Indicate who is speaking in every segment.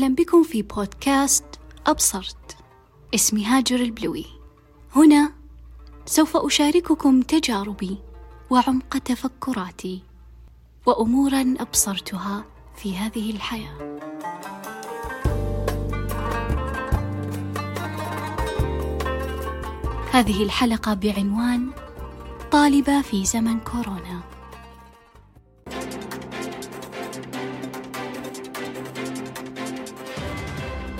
Speaker 1: أهلا بكم في بودكاست أبصرت اسمي هاجر البلوي. هنا سوف أشارككم تجاربي وعمق تفكراتي وأمورا أبصرتها في هذه الحياة. هذه الحلقة بعنوان طالبة في زمن كورونا.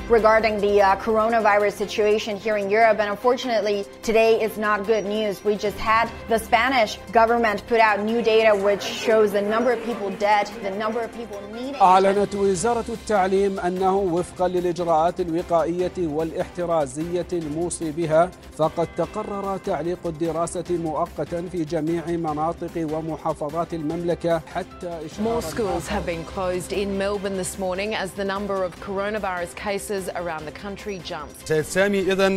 Speaker 2: regarding the uh, coronavirus situation here in Europe. And unfortunately, today is not good news. We just had the Spanish government put out new data which shows the number of people dead, the number of people needing.
Speaker 3: أعلنت وزارة التعليم أنه وفقا للإجراءات الوقائية والاحترازية الموصي بها فقد تقرر تعليق الدراسة مؤقتا في جميع مناطق ومحافظات المملكة حتى
Speaker 4: More schools have been closed in Melbourne this morning as the number of coronavirus cases around the country jumps.
Speaker 5: سيد سامي إذا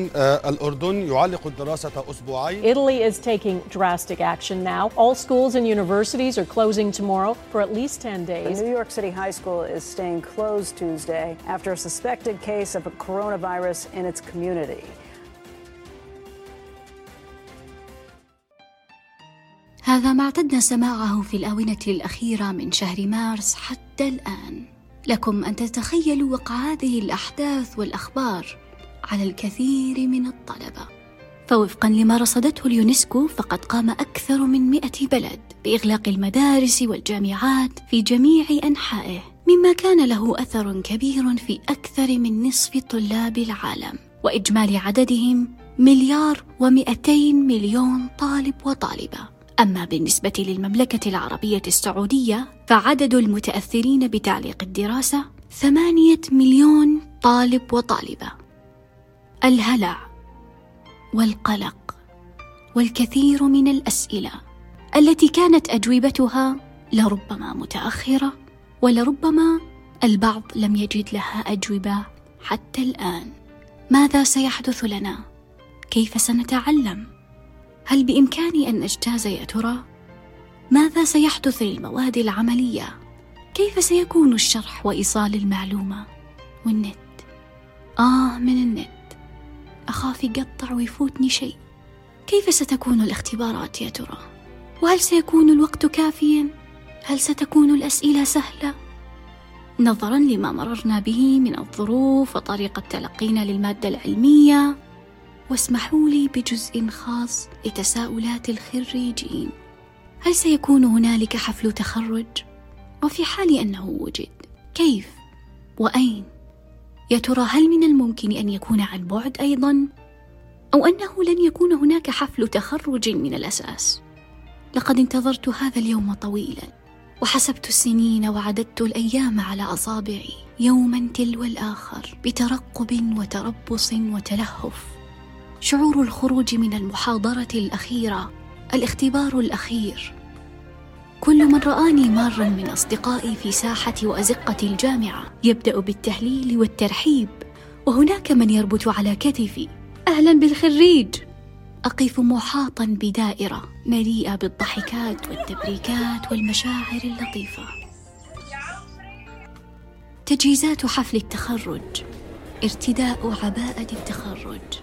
Speaker 5: الأردن يعلق الدراسة أسبوعين
Speaker 6: Italy is taking drastic action now. All schools and universities are closing tomorrow for at least 10
Speaker 7: The
Speaker 6: days.
Speaker 7: New York City High School is staying closed Tuesday after a suspected case of a coronavirus in its community.
Speaker 1: هذا ما اعتدنا سماعه في الآونة الأخيرة من شهر مارس حتى الآن لكم أن تتخيلوا وقع هذه الأحداث والأخبار على الكثير من الطلبة. فوفقا لما رصدته اليونسكو فقد قام أكثر من مئة بلد بإغلاق المدارس والجامعات في جميع أنحائه مما كان له أثر كبير في أكثر من نصف طلاب العالم وإجمالي عددهم مليار ومئتين مليون طالب وطالبة. أما بالنسبة للمملكة العربية السعودية فعدد المتأثرين بتعليق الدراسة ثمانية مليون طالب وطالبة الهلع والقلق والكثير من الأسئلة التي كانت أجوبتها لربما متأخرة ولربما البعض لم يجد لها أجوبة حتى الآن ماذا سيحدث لنا؟ كيف سنتعلم؟ هل بإمكاني أن أجتاز يا ترى؟ ماذا سيحدث للمواد العملية؟ كيف سيكون الشرح وإيصال المعلومة؟ والنت آه من النت أخاف يقطع ويفوتني شيء كيف ستكون الاختبارات يا ترى؟ وهل سيكون الوقت كافيا؟ هل ستكون الأسئلة سهلة؟ نظرا لما مررنا به من الظروف وطريقة تلقينا للمادة العلمية واسمحوا لي بجزء خاص لتساؤلات الخريجين هل سيكون هنالك حفل تخرج؟ وفي حال أنه وجد كيف؟ وأين؟ يا ترى هل من الممكن أن يكون عن بعد أيضا؟ أو أنه لن يكون هناك حفل تخرج من الأساس؟ لقد انتظرت هذا اليوم طويلا وحسبت السنين وعددت الأيام على أصابعي يوما تلو الآخر بترقب وتربص وتلهف. شعور الخروج من المحاضرة الأخيرة الاختبار الأخير. كل من رآني مارا من أصدقائي في ساحة وأزقة الجامعة يبدأ بالتهليل والترحيب وهناك من يربط على كتفي أهلا بالخريج! أقف محاطا بدائرة مليئة بالضحكات والتبريكات والمشاعر اللطيفة. تجهيزات حفل التخرج ارتداء عباءة التخرج.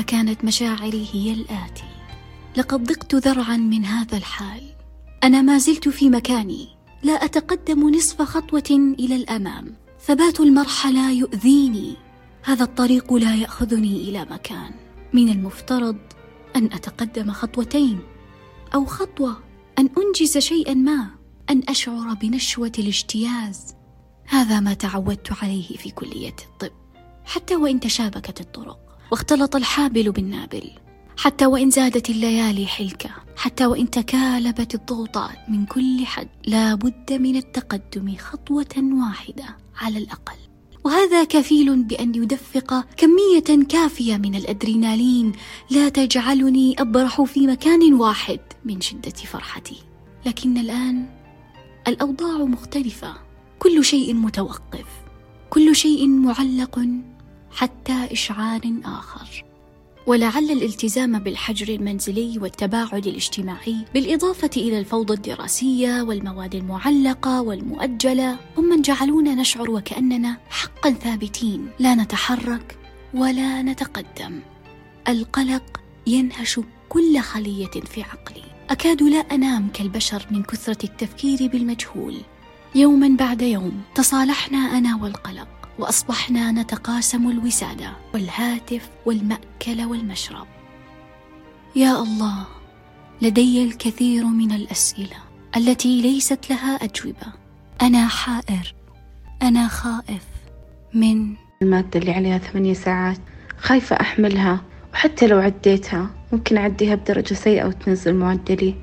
Speaker 1: فكانت مشاعري هي الآتي. لقد ضقت ذرعا من هذا الحال. أنا ما زلت في مكاني. لا أتقدم نصف خطوة إلى الأمام. ثبات المرحلة يؤذيني. هذا الطريق لا يأخذني إلى مكان. من المفترض أن أتقدم خطوتين أو خطوة أن أنجز شيئا ما أن أشعر بنشوة الاجتياز. هذا ما تعودت عليه في كلية الطب. حتى وإن تشابكت الطرق. واختلط الحابل بالنابل حتى وإن زادت الليالي حلكة حتى وإن تكالبت الضغوطات من كل حد. لا بد من التقدم خطوة واحدة على الأقل. وهذا كفيل بأن يدفق كمية كافية من الأدرينالين. لا تجعلني أبرح في مكان واحد من شدة فرحتي. لكن الآن الأوضاع مختلفة. كل شيء متوقف. كل شيء معلق. حتى إشعار آخر. ولعل الالتزام بالحجر المنزلي والتباعد الاجتماعي بالإضافة إلى الفوضى الدراسية والمواد المعلقة والمؤجلة هم من جعلونا نشعر وكأننا حقا ثابتين لا نتحرك ولا نتقدم. القلق ينهش كل خلية في عقلي. أكاد لا أنام كالبشر من كثرة التفكير بالمجهول. يوما بعد يوم تصالحنا أنا والقلق. وأصبحنا نتقاسم الوسادة والهاتف والمأكل والمشرب. يا الله لدي الكثير من الأسئلة التي ليست لها أجوبة. أنا حائر أنا خائف من
Speaker 8: المادة اللي عليها ثمانية ساعات خايفة أحملها وحتى لو عديتها ممكن أعديها بدرجة سيئة وتنزل معدلي.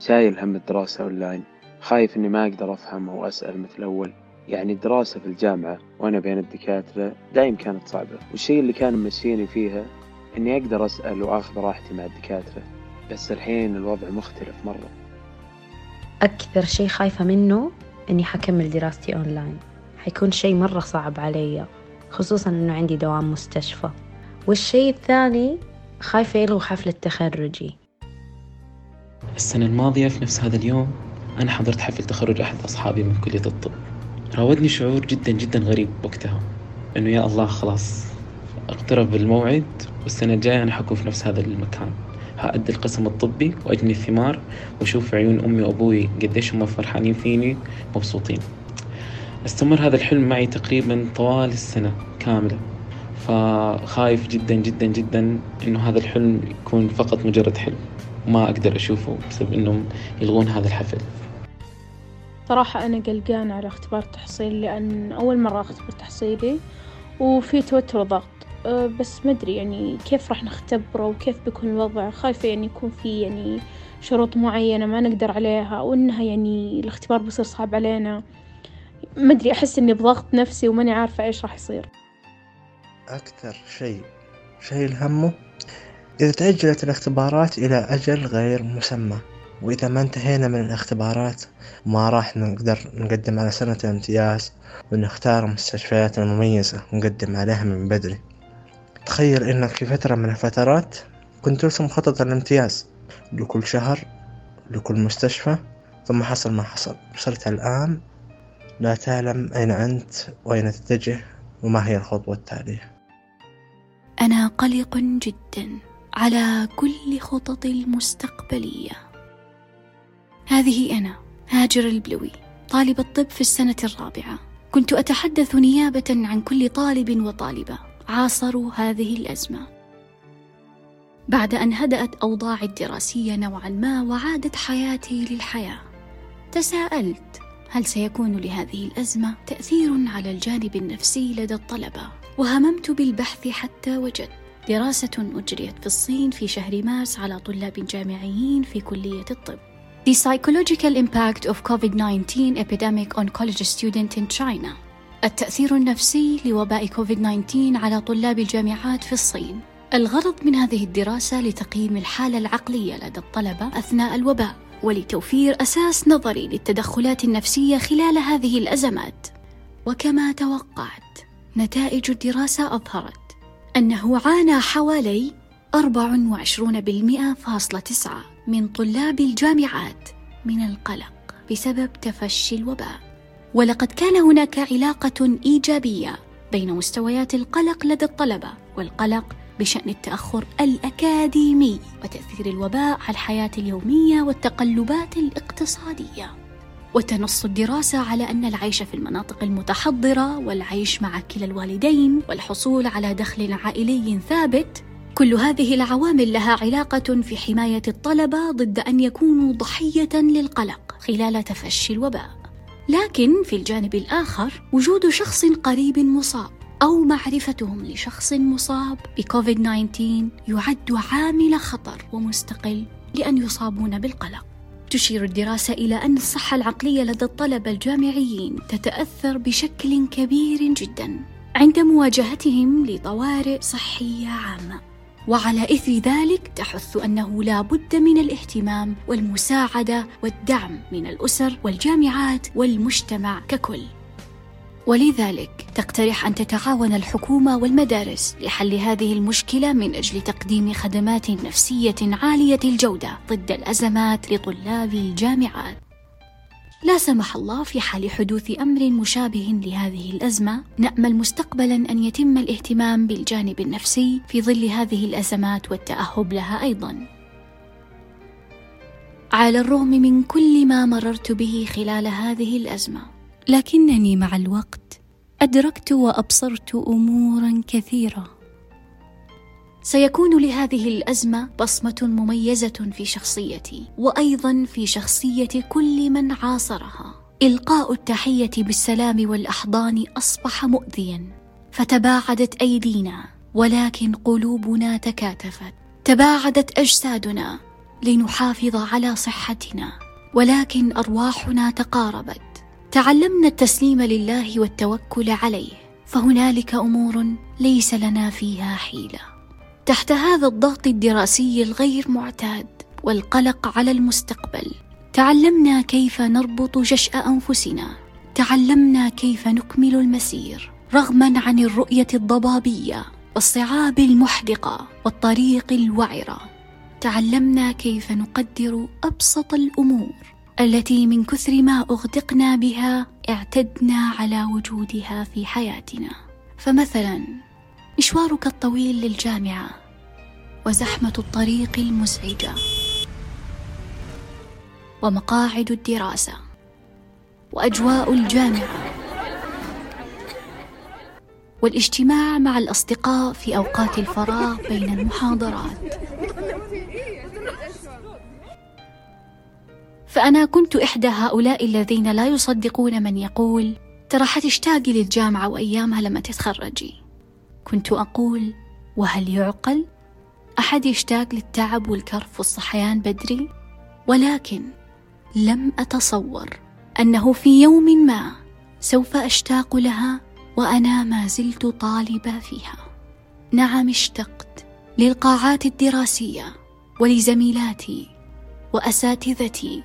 Speaker 9: شايل هم الدراسة أونلاين. خايف إني ما أقدر أفهم أو أسأل مثل أول. يعني الدراسة في الجامعة وأنا بين الدكاترة دايم كانت صعبة. والشيء اللي كان ممشيني فيها إني أقدر أسأل وأخذ راحتي مع الدكاترة بس الحين الوضع مختلف مرة.
Speaker 8: أكثر شيء خايفة منه إني حكمل دراستي أونلاين. حيكون شيء مرة صعب علي خصوصا إنه عندي دوام مستشفى. والشيء الثاني خايفة يلغوا حفلة تخرجي
Speaker 10: السنة الماضية في نفس هذا اليوم أنا حضرت حفل تخرج أحد أصحابي من كلية الطب. راودني شعور جدا جدا غريب وقتها إنه يا الله خلاص اقترب الموعد والسنة الجاية أنا حكون في نفس هذا المكان. هأدي القسم الطبي وأجني الثمار وأشوف عيون أمي وأبوي قديش هم فرحانين فيني مبسوطين. استمر هذا الحلم معي تقريبا طوال السنة كاملة. فخايف جدا جدا جدا إنه هذا الحلم يكون فقط مجرد حلم. وما أقدر أشوفه بسبب إنهم يلغون هذا الحفل.
Speaker 11: صراحة أنا قلقانة على اختبار التحصيل لأن أول مرة أختبر تحصيلي وفي توتر وضغط. أه، بس ما أدري يعني كيف راح نختبره وكيف بيكون الوضع؟ خايفة يعني يكون في يعني شروط معينة ما نقدر عليها وإنها يعني الاختبار بيصير صعب علينا. ما أدري أحس إني بضغط نفسي وماني عارفة إيش راح يصير.
Speaker 12: أكثر شيء شيء همه إذا تأجلت الاختبارات إلى أجل غير مسمى. وإذا ما انتهينا من الاختبارات ما راح نقدر نقدم على سنة الامتياز ونختار المستشفيات المميزة ونقدم عليها من بدري. تخيل إنك في فترة من الفترات كنت ترسم خطط الامتياز. لكل شهر لكل مستشفى ثم حصل ما حصل. وصلت الآن لا تعلم أين أنت وأين تتجه وما هي الخطوة التالية.
Speaker 1: أنا قلق جدا على كل خططي المستقبلية. هذه أنا هاجر البلوي طالبة طب في السنة الرابعة. كنت أتحدث نيابة عن كل طالب وطالبة. عاصروا هذه الأزمة. بعد أن هدأت أوضاعي الدراسية نوعا ما وعادت حياتي للحياة. تساءلت هل سيكون لهذه الأزمة تأثير على الجانب النفسي لدى الطلبة؟ وهممت بالبحث حتى وجدت دراسة أجريت في الصين في شهر مارس على طلاب جامعيين في كلية الطب. The Psychological Impact of COVID-19 Epidemic on College Students in China. التأثير النفسي لوباء كوفيد-19 على طلاب الجامعات في الصين. الغرض من هذه الدراسة لتقييم الحالة العقلية لدى الطلبة أثناء الوباء ولتوفير أساس نظري للتدخلات النفسية خلال هذه الأزمات. وكما توقعت نتائج الدراسة أظهرت أنه عانى حوالي 24.9 من طلاب الجامعات من القلق بسبب تفشي الوباء. ولقد كان هناك علاقة إيجابية بين مستويات القلق لدى الطلبة والقلق بشأن التأخر الأكاديمي وتأثير الوباء على الحياة اليومية والتقلبات الاقتصادية. وتنص الدراسة على أن العيش في المناطق المتحضرة والعيش مع كلا الوالدين والحصول على دخل عائلي ثابت كل هذه العوامل لها علاقة في حماية الطلبة ضد أن يكونوا ضحية للقلق خلال تفشي الوباء. لكن في الجانب الآخر وجود شخص قريب مصاب أو معرفتهم لشخص مصاب بكوفيد 19 يعد عامل خطر ومستقل لأن يصابون بالقلق. تشير الدراسة إلى أن الصحة العقلية لدى الطلبة الجامعيين تتأثر بشكل كبير جدا عند مواجهتهم لطوارئ صحية عامة. وعلى إثر ذلك تحث أنه لا بد من الاهتمام والمساعدة والدعم من الأسر والجامعات والمجتمع ككل. ولذلك تقترح أن تتعاون الحكومة والمدارس لحل هذه المشكلة من أجل تقديم خدمات نفسية عالية الجودة ضد الأزمات لطلاب الجامعات. لا سمح الله في حال حدوث أمر مشابه لهذه الأزمة، نأمل مستقبلا أن يتم الاهتمام بالجانب النفسي في ظل هذه الأزمات والتأهب لها أيضا. على الرغم من كل ما مررت به خلال هذه الأزمة، لكنني مع الوقت أدركت وأبصرت امورا كثيرة سيكون لهذه الأزمة بصمة مميزة في شخصيتي وأيضا في شخصية كل من عاصرها. إلقاء التحية بالسلام والأحضان أصبح مؤذيا. فتباعدت أيدينا ولكن قلوبنا تكاتفت. تباعدت أجسادنا لنحافظ على صحتنا ولكن أرواحنا تقاربت. تعلمنا التسليم لله والتوكل عليه. فهنالك أمور ليس لنا فيها حيلة. تحت هذا الضغط الدراسي الغير معتاد والقلق على المستقبل تعلمنا كيف نربط جشا أنفسنا تعلمنا كيف نكمل المسير رغما عن الرؤية الضبابية والصعاب المحدقة والطريق الوعرة. تعلمنا كيف نقدر أبسط الأمور التي من كثر ما أغدقنا بها اعتدنا على وجودها في حياتنا. فمثلا مشوارك الطويل للجامعة وزحمة الطريق المزعجة ومقاعد الدراسة وأجواء الجامعة والاجتماع مع الأصدقاء في أوقات الفراغ بين المحاضرات. فأنا كنت إحدى هؤلاء الذين لا يصدقون من يقول ترى حتشتاقي للجامعة وأيامها لما تتخرجي. كنت أقول وهل يعقل؟ أحد يشتاق للتعب والكرف والصحيان بدري؟ ولكن لم أتصور أنه في يوم ما سوف أشتاق لها وأنا ما زلت طالبة فيها نعم اشتقت للقاعات الدراسية ولزميلاتي وأساتذتي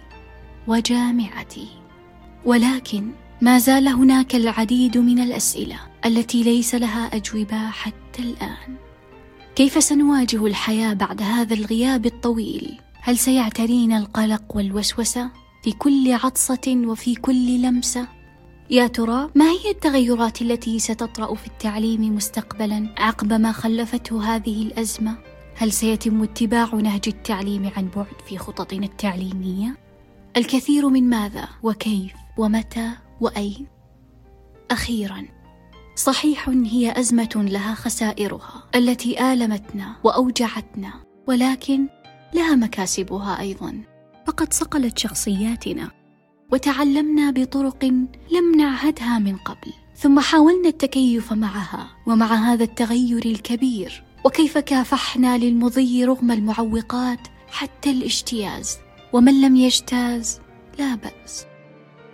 Speaker 1: وجامعتي ولكن ما زال هناك العديد من الأسئلة التي ليس لها أجوبة حتى الآن. كيف سنواجه الحياة بعد هذا الغياب الطويل؟ هل سيعترينا القلق والوسوسة في كل عطسة وفي كل لمسة؟ يا ترى ما هي التغيرات التي ستطرأ في التعليم مستقبلا عقب ما خلفته هذه الأزمة؟ هل سيتم اتباع نهج التعليم عن بعد في خططنا التعليمية؟ الكثير من ماذا وكيف ومتى؟ واين أخيرا صحيح هي أزمة لها خسائرها التي آلمتنا وأوجعتنا ولكن لها مكاسبها أيضا. فقد صقلت شخصياتنا وتعلمنا بطرق لم نعهدها من قبل. ثم حاولنا التكيف معها ومع هذا التغير الكبير. وكيف كافحنا للمضي رغم المعوقات حتى الاجتياز ومن لم يجتاز لا بأس.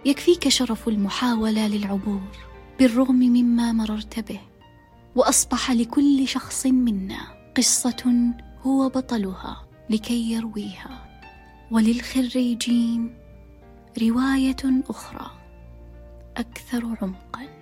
Speaker 1: يكفيك شرف المحاولة للعبور بالرغم مما مررت به وأصبح لكل شخص منا قصة هو بطلها لكي يرويها. وللخريجين رواية أخرى أكثر عمقا.